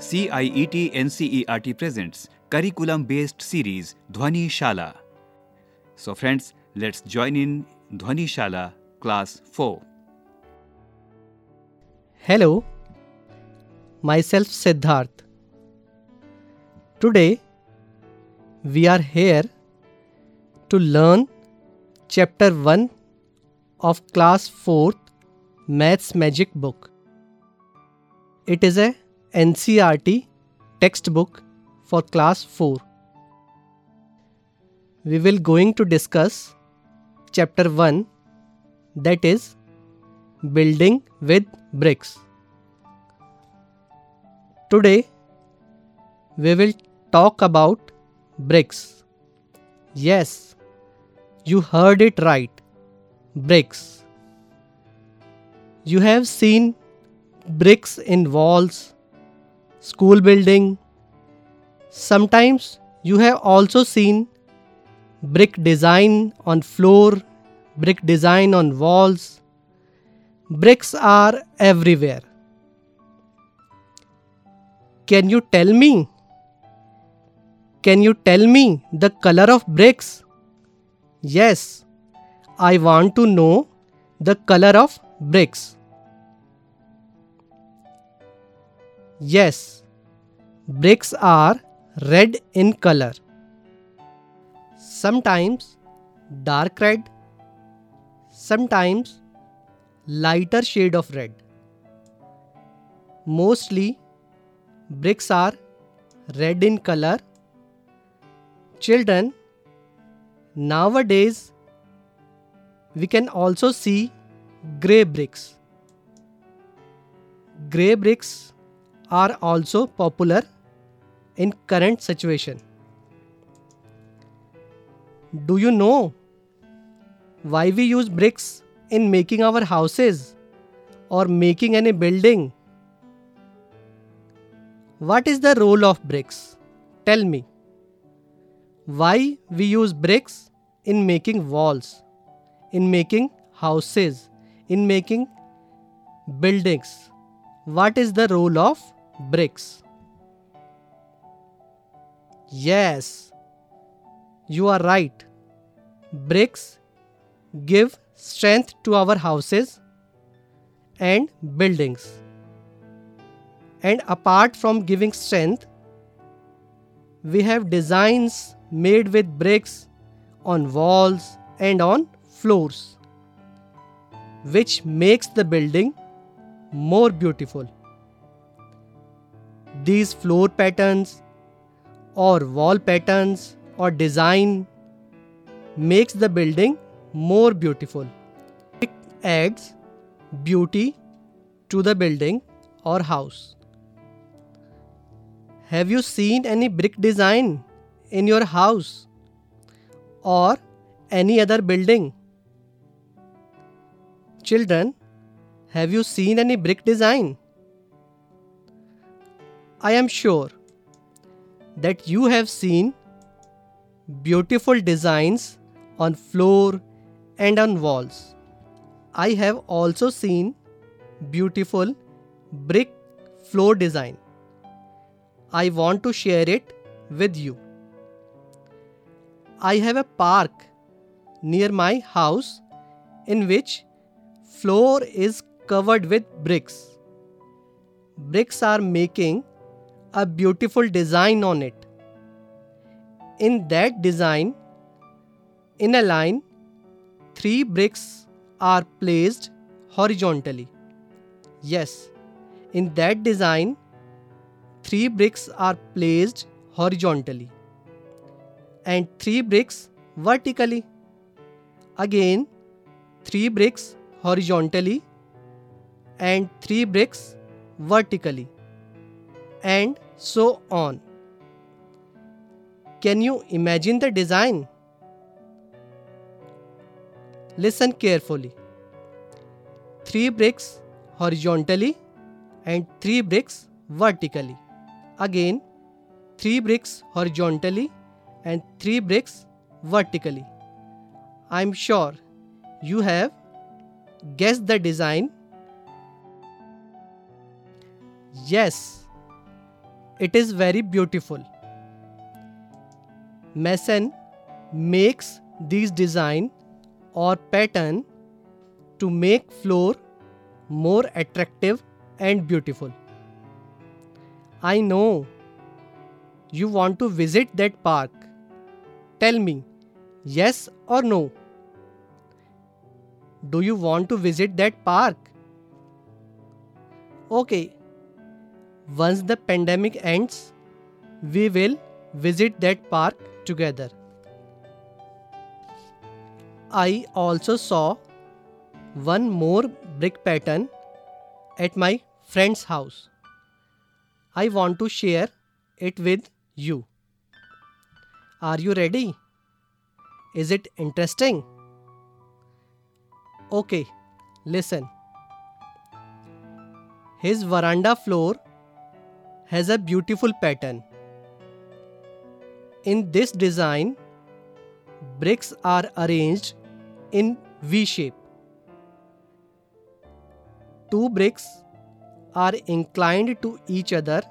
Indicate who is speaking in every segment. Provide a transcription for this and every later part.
Speaker 1: CIET NCERT presents curriculum based series Dhwani Shala. So, friends, let's join in Dhwani Shala class 4.
Speaker 2: Hello, myself Siddharth. Today we are here to learn chapter 1 of class 4th Maths Magic book. It is a NCERT textbook for class 4. We will going to discuss chapter 1 that is building with bricks. Today we will talk about bricks. Yes, you heard it right. Bricks. You have seen bricks in walls, school building. Sometimes you have also seen brick design on floor, brick design on walls. Bricks are everywhere. Can you tell me? Can you tell me the color of bricks? Yes, I want to know the color of bricks. Yes, bricks are red in color. Sometimes dark red, sometimes lighter shade of red. Mostly bricks are red in color. Children, nowadays we can also see grey bricks. Grey bricks are also popular in current situation. Do you know why we use bricks in making our houses or making any building? What is the role of bricks? Tell me. Why we use bricks in making walls, in making houses, in making buildings? What is the role of bricks? Yes, you are right. Bricks give strength to our houses and buildings. And apart from giving strength, we have designs made with bricks on walls and on floors, which makes the building more beautiful. These floor patterns or wall patterns or design makes the building more beautiful. It adds beauty to the building or house. Have you seen any brick design in your house or any other building? Children, have you seen any brick design? I am sure that you have seen beautiful designs on floor and on walls. I have also seen beautiful brick floor design. I want to share it with you. I have a park near my house in which floor is covered with bricks. Bricks are making a beautiful design on it. In that design, in a line, three bricks are placed horizontally. Yes, in that design, three bricks are placed horizontally and three bricks vertically. Again, three bricks horizontally and three bricks vertically and so on. Can you imagine the design? Listen carefully. Three bricks horizontally and three bricks vertically. Again, three bricks horizontally and three bricks vertically. I'm sure you have guessed the design. Yes, it is very beautiful. Mason makes these design or pattern to make floor more attractive and beautiful. I know you want to visit that park. Tell me, yes or no? Do you want to visit that park? Okay, once the pandemic ends, we will visit that park together. I also saw one more brick pattern at my friend's house. I want to share it with you. Are you ready? Is it interesting? Okay, listen. His veranda floor has a beautiful pattern. In this design, bricks are arranged in V shape. Two bricks are inclined to each other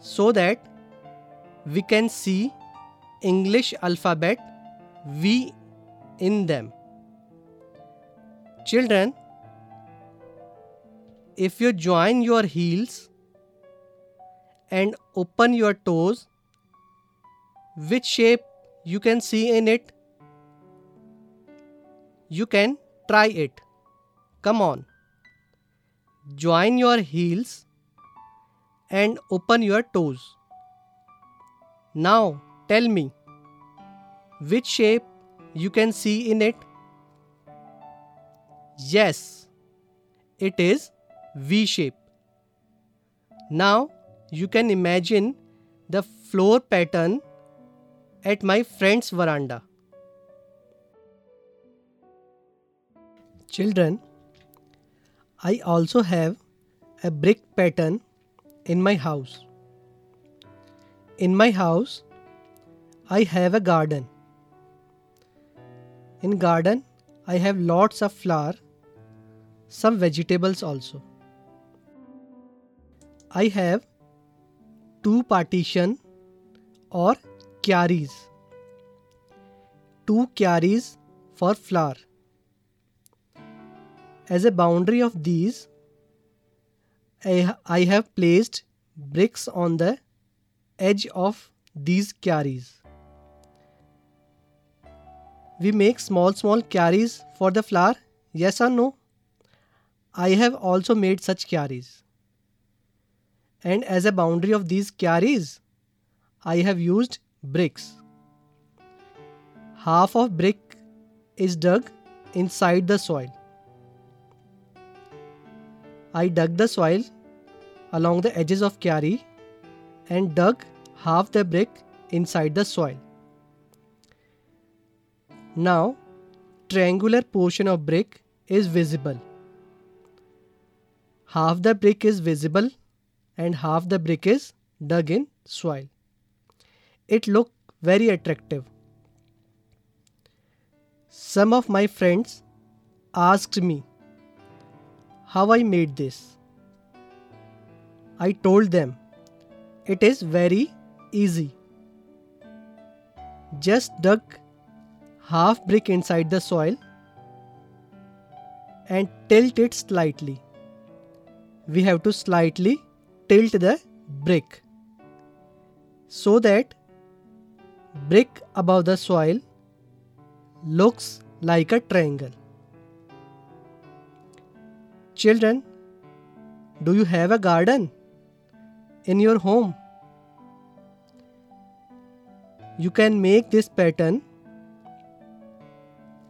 Speaker 2: so that we can see English alphabet V in them. Children, if you join your heels and open your toes, which shape you can see in it? You can try it. Come on. Join your heels and open your toes. Now tell me which shape you can see in it. Yes, it is V shape. Now you can imagine the floor pattern at my friend's veranda. Children, I also have a brick pattern in my house. In my house, I have a garden. In garden, I have lots of flower, some vegetables also. I have two partition or kyaris. Two kyaris for flower. As a boundary of these, I, have placed bricks on the edge of these kyaris. We make small small kyaris for the flower, yes or no? I have also made such kyaris. And as a boundary of these kyaris, I have used bricks. Half of brick is dug inside the soil. I dug the soil along the edges of kyari and dug half the brick inside the soil. Now, triangular portion of brick is visible. Half the brick is visible and half the brick is dug in soil. It looked very attractive. Some of my friends asked me how I made this. I told them it is very easy. Just dug half brick inside the soil and tilt it slightly. We have to slightly tilt the brick so that brick above the soil looks like a triangle. Children, do you have a garden in your home? You can make this pattern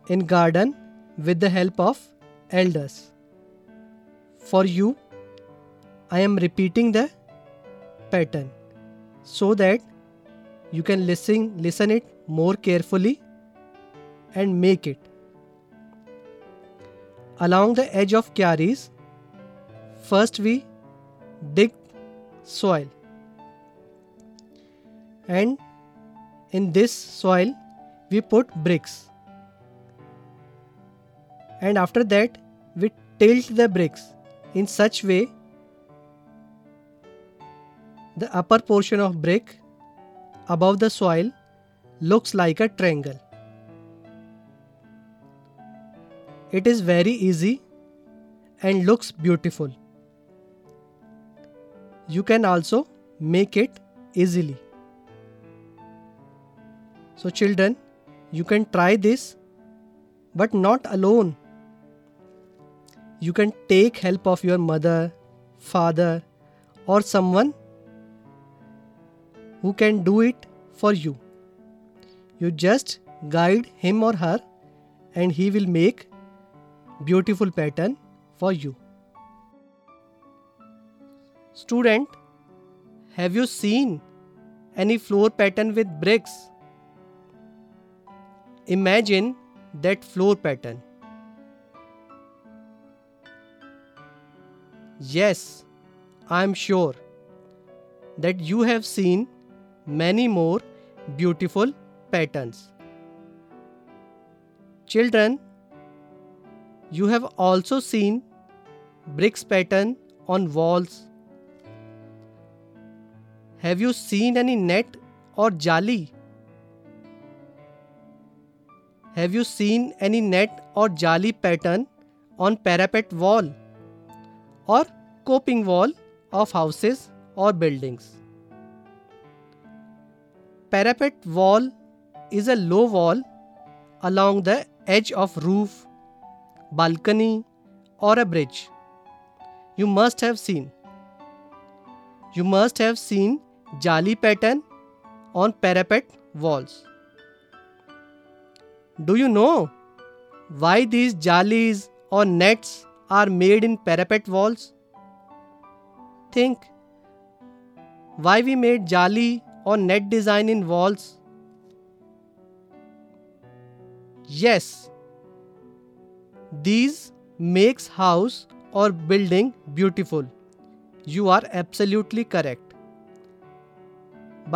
Speaker 2: in garden with the help of elders. For you, I am repeating the pattern so that you can listen listen it more carefully and make it. Along the edge of kyaris, first we dig soil and in this soil we put bricks and after that we tilt the bricks in such way The upper portion of brick above the soil looks like a triangle. It is very easy and looks beautiful. You can also make it easily. So children, you can try this but not alone. You can take help of your mother, father or someone who can do it for you. You just guide him or her and he will make beautiful pattern for you. Student, have you seen any floor pattern with bricks? Imagine that floor pattern. Yes, I am sure that you have seen many more beautiful patterns. Children, you have also seen bricks pattern on walls. Have you seen any net or jali? Have you seen any net or jali pattern on parapet wall or coping wall of houses or buildings? Parapet wall is a low wall along the edge of roof balcony, or a bridge. You must have seen. You must have seen jali pattern on parapet walls. Do you know why these jalis or nets are made in parapet walls? Think why we made jali or net design in walls? Yes, these makes house or building beautiful. You are absolutely correct.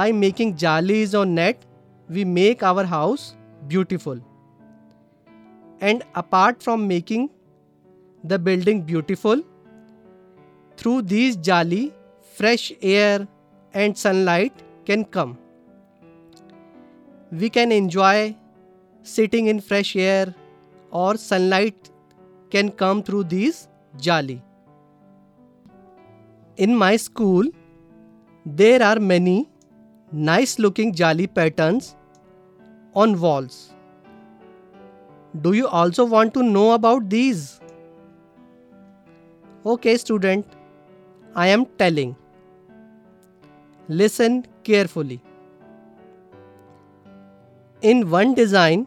Speaker 2: By making jalis or net, we make our house beautiful. And apart from making the building beautiful, through these jali, fresh air and sunlight can come. We can enjoy sitting in fresh air or sunlight can come through these jali. In my school, there are many nice looking jali patterns on walls. Do you also want to know about these? Okay, student, I am telling. Listen carefully. In one design,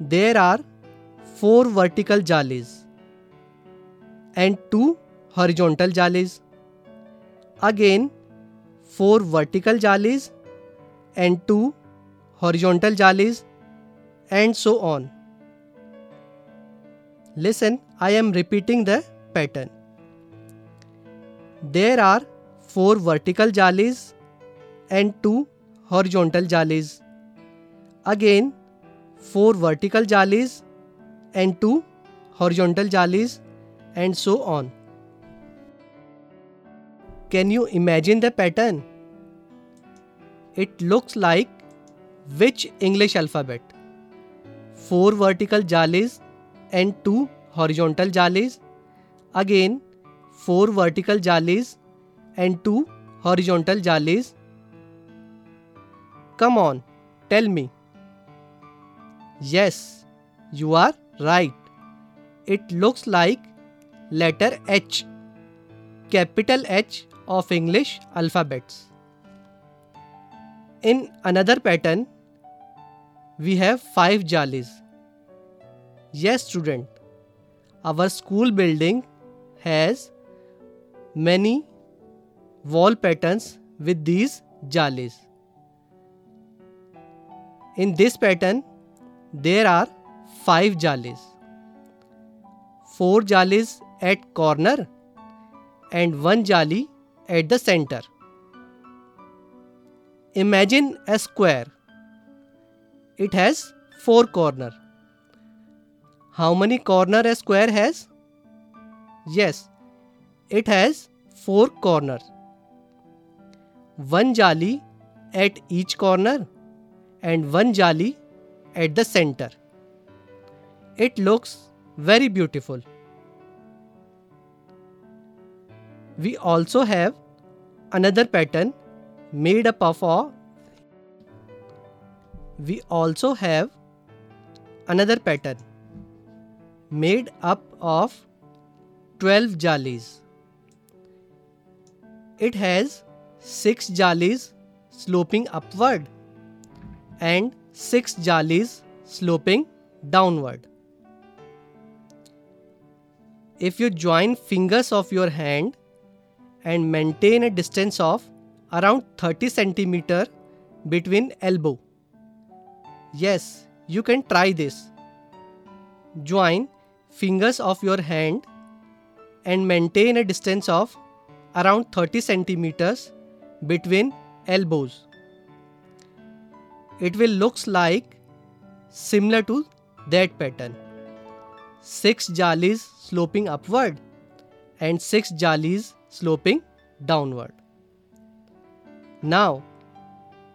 Speaker 2: there are four vertical jalis and two horizontal jalis. Again, four vertical jalis and two horizontal jalis and so on. Listen, I am repeating the pattern. There are four vertical jalis and two horizontal jalis. Again, four vertical jalis and two horizontal jalis and so on. Can you imagine the pattern? It looks like which English alphabet? Four vertical jalis and two horizontal jalis. Again, four vertical jalis and two horizontal jalis. Come on, tell me. Yes, you are right. It looks like letter H, capital H of English alphabets. In another pattern, we have five jalis. Yes, student, our school building has many wall patterns with these jalis. In this pattern, there are five jalis. Four jalis at corner and one jali at the center. Imagine a square. It has four corner. How many corner a square has? Yes, it has four corners. One jali at each corner and one jali at the center. It looks very beautiful. We also have another pattern made up of a we also have another pattern made up of 12 jalis. It has 6 jalis sloping upward and 6 jalis sloping downward. If you join fingers of your hand and maintain a distance of around 30 centimeter between elbow. Yes, you can try this. Join fingers of your hand and maintain a distance of around 30 centimeters between elbows. It will looks like similar to that pattern. 6 jalis sloping upward and 6 jalis sloping downward. Now,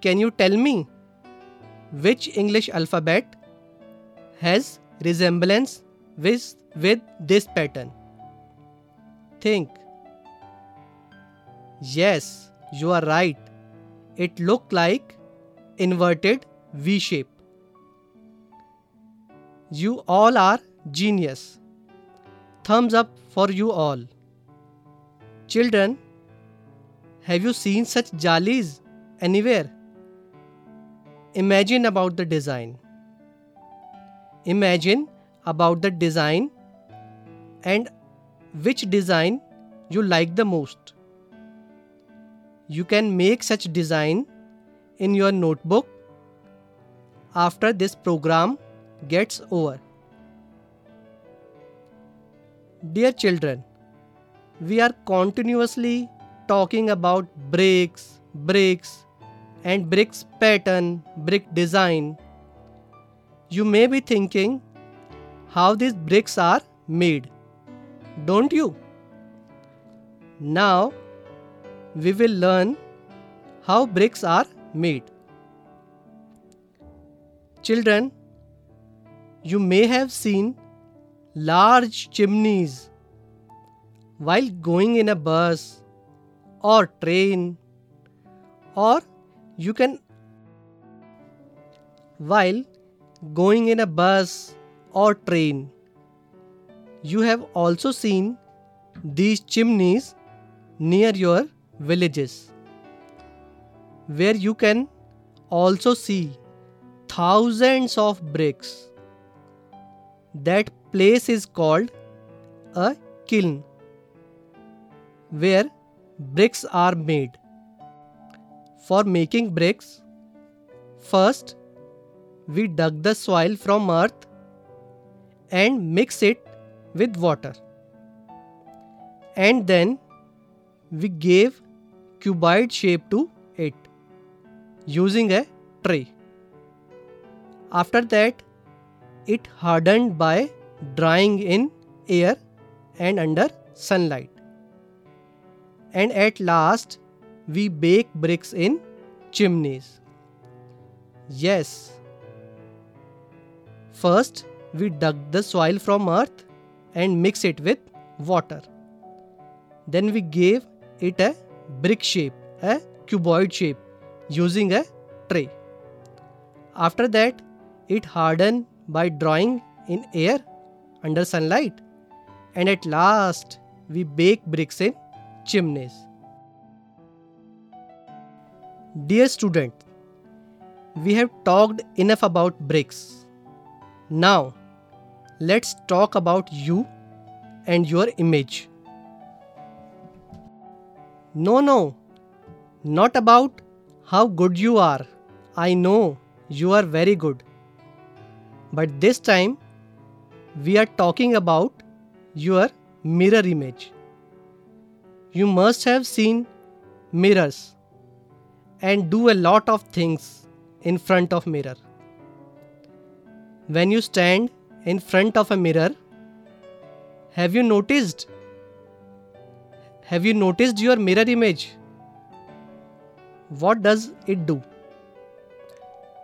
Speaker 2: can you tell me which English alphabet has resemblance with, with this pattern? Think. Yes, you are right. It looked like inverted V shape. You all are genius. Thumbs up for you all. Children, have you seen such jalis anywhere? Imagine about the design. Imagine about the design and which design you like the most. You can make such design in your notebook after this program gets over. Dear children, we are continuously talking about bricks, bricks, and bricks pattern, brick design. You may be thinking how these bricks are made, don't you? Now we will learn how bricks are made. Children, you may have seen large chimneys while going in a bus or train or you can while going in a bus or train you have also seen these chimneys near your villages where you can also see thousands of bricks that place is called a kiln where bricks are made. For making bricks, first we dug the soil from earth and mix it with water. And then we gave cuboid shape to it using a tray. After that, it hardened by drying in air and under sunlight and at last we bake bricks in chimneys. Yes. First, we dug the soil from earth and mix it with water. Then we gave it a brick shape, a cuboid shape using a tray. After that, it hardened by drying in air under sunlight. And at last, we bake bricks in chimneys. Dear student, we have talked enough about bricks. Now, let's talk about you and your image. No, no, not about how good you are. I know you are very good. But this time, we are talking about your mirror image you must have seen mirrors and do a lot of things in front of mirror. When you stand in front of a mirror, have you noticed? Have you noticed your mirror image? what does it do?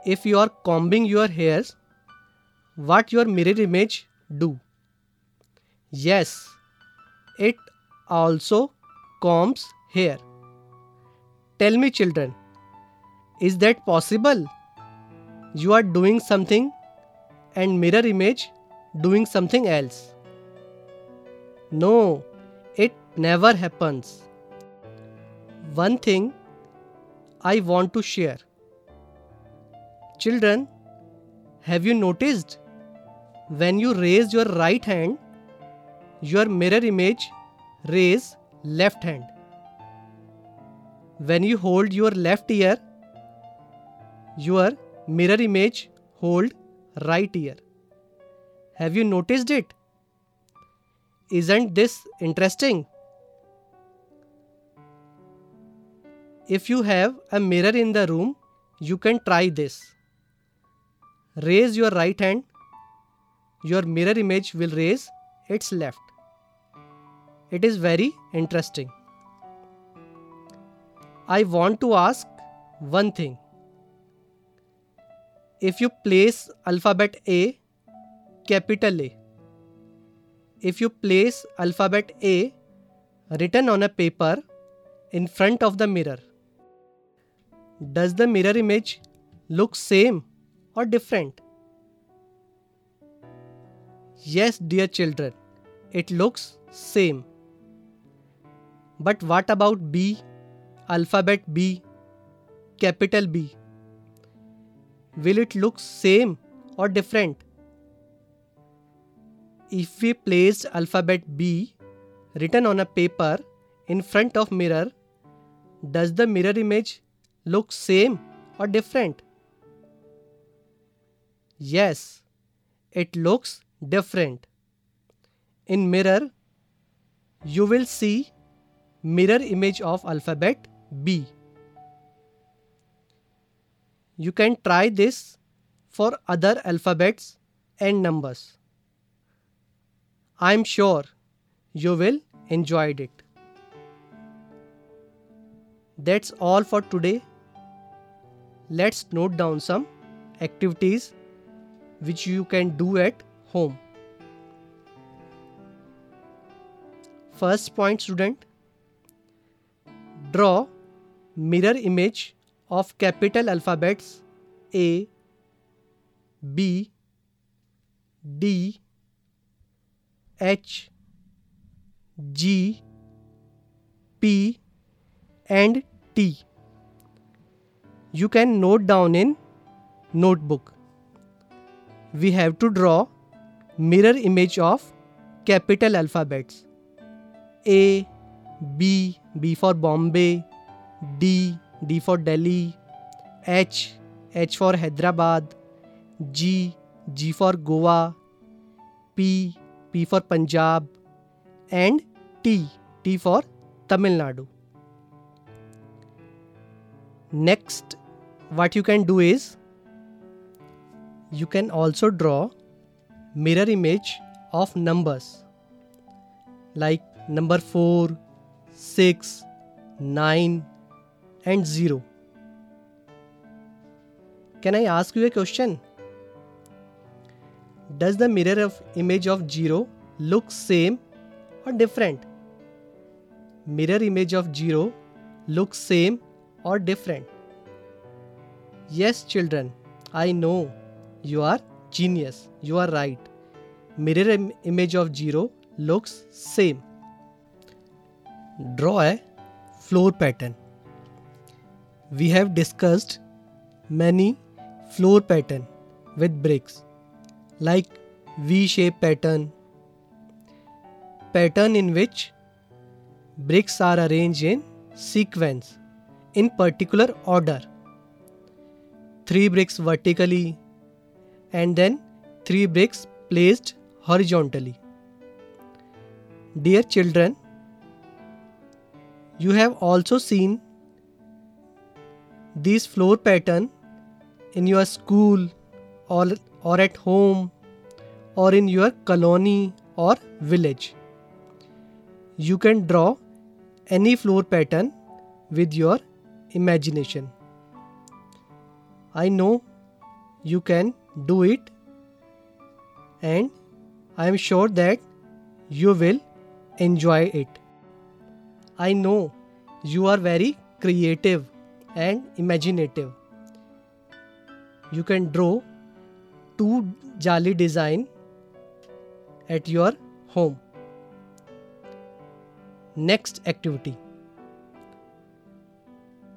Speaker 2: If you are combing your hairs, what your mirror image do? Yes, it also combs hair. Tell me, children, is that possible? You are doing something and mirror image doing something else. No, never happens. One thing I want to share. Children, have you noticed when you raise your right hand, your mirror image raise left hand. When you hold your left ear, your mirror image hold right ear. Have you noticed it? Isn't this interesting? If you have a mirror in the room, you can try this. Raise your right hand, your mirror image will raise its left. It is very interesting. I want to ask one thing. If you place alphabet A, capital A, if you place alphabet A written on a paper in front of the mirror, does the mirror image look same or different? Yes, dear children, it looks same. But what about B, alphabet B, capital B? Will it look same or different? If we place alphabet B written on a paper in front of mirror, does the mirror image look same or different? Yes, it looks different. In mirror, you will see mirror image of alphabet B. You can try this for other alphabets and numbers. I am sure you will enjoy it. That's all for today. Let's note down some activities which you can do at home. First point student Draw mirror image of capital alphabets A, B, D, H, G, P and T. You can note down in notebook. We have to draw mirror image of capital alphabets A, B, B for Bombay, D, D for Delhi, H, H for Hyderabad, G, G for Goa, P, P for Punjab, and T, T for Tamil Nadu. Next, what you can do is you can also draw mirror image of numbers like number 4, 6, 9 and 0. Can I ask you a question? Does the mirror of image of 0 look same or different? Mirror image of 0 looks same or different? Yes children, I know you are genius. You are right. Mirror Im- image of 0 looks same. Draw a floor pattern. We have discussed many floor pattern with bricks like V-shape pattern, pattern in which bricks are arranged in sequence in particular order. 3 bricks vertically and then 3 bricks placed horizontally. Dear children, you have also seen these floor pattern in your school or, or at home or in your colony or village. You can draw any floor pattern with your imagination. I know you can do it, and I am sure that you will enjoy it. I know you are very creative and imaginative. You can draw two jali design at your home. Next activity.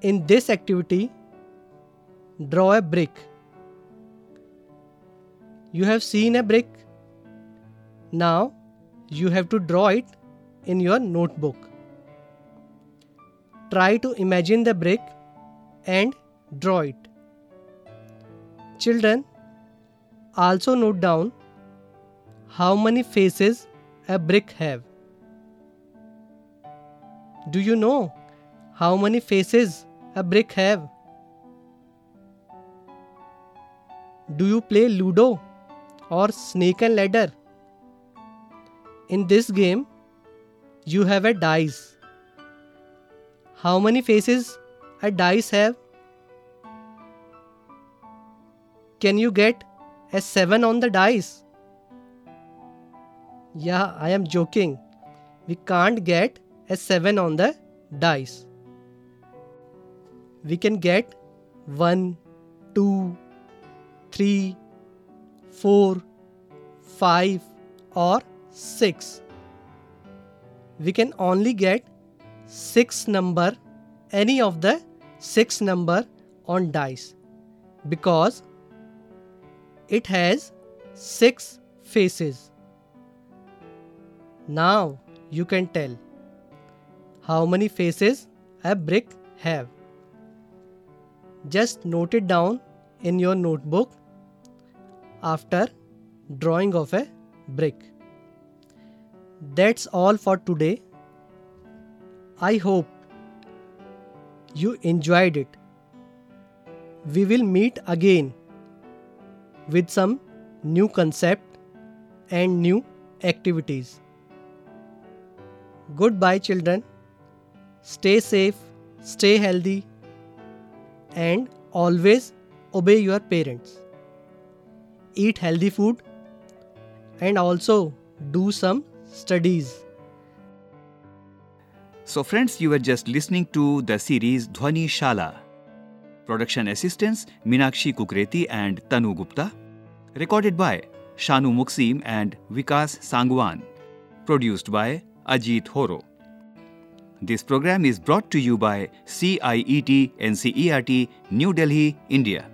Speaker 2: In this activity, draw a brick. You have seen a brick. Now you have to draw it in your notebook. Try to imagine the brick and draw it. Children, also note down how many faces a brick have. Do you know how many faces a brick have? Do you play Ludo or Snake and Ladder? In this game, you have a dice. How many faces a dice have? Can you get a 7 on the dice? Yeah, I am joking. We can't get a 7 on the dice. We can get 1, 2, 3, 4, 5 or 6. We can only get 6 number any of the 6 number on dice because it has 6 faces. Now you can tell how many faces a brick have. Just note it down in your notebook after drawing of a brick. That's all for today. I hope you enjoyed it. We will meet again with some new concept and new activities. Goodbye, children. Stay safe, stay healthy, and always obey your parents. Eat healthy food and also do some studies.
Speaker 1: So, friends, you were just listening to the series Dhwani Shala. Production assistants Minakshi Kukreti and Tanu Gupta. Recorded by Shanu Muksim and Vikas Sangwan. Produced by Ajit Horo. This program is brought to you by CIET NCERT New Delhi, India.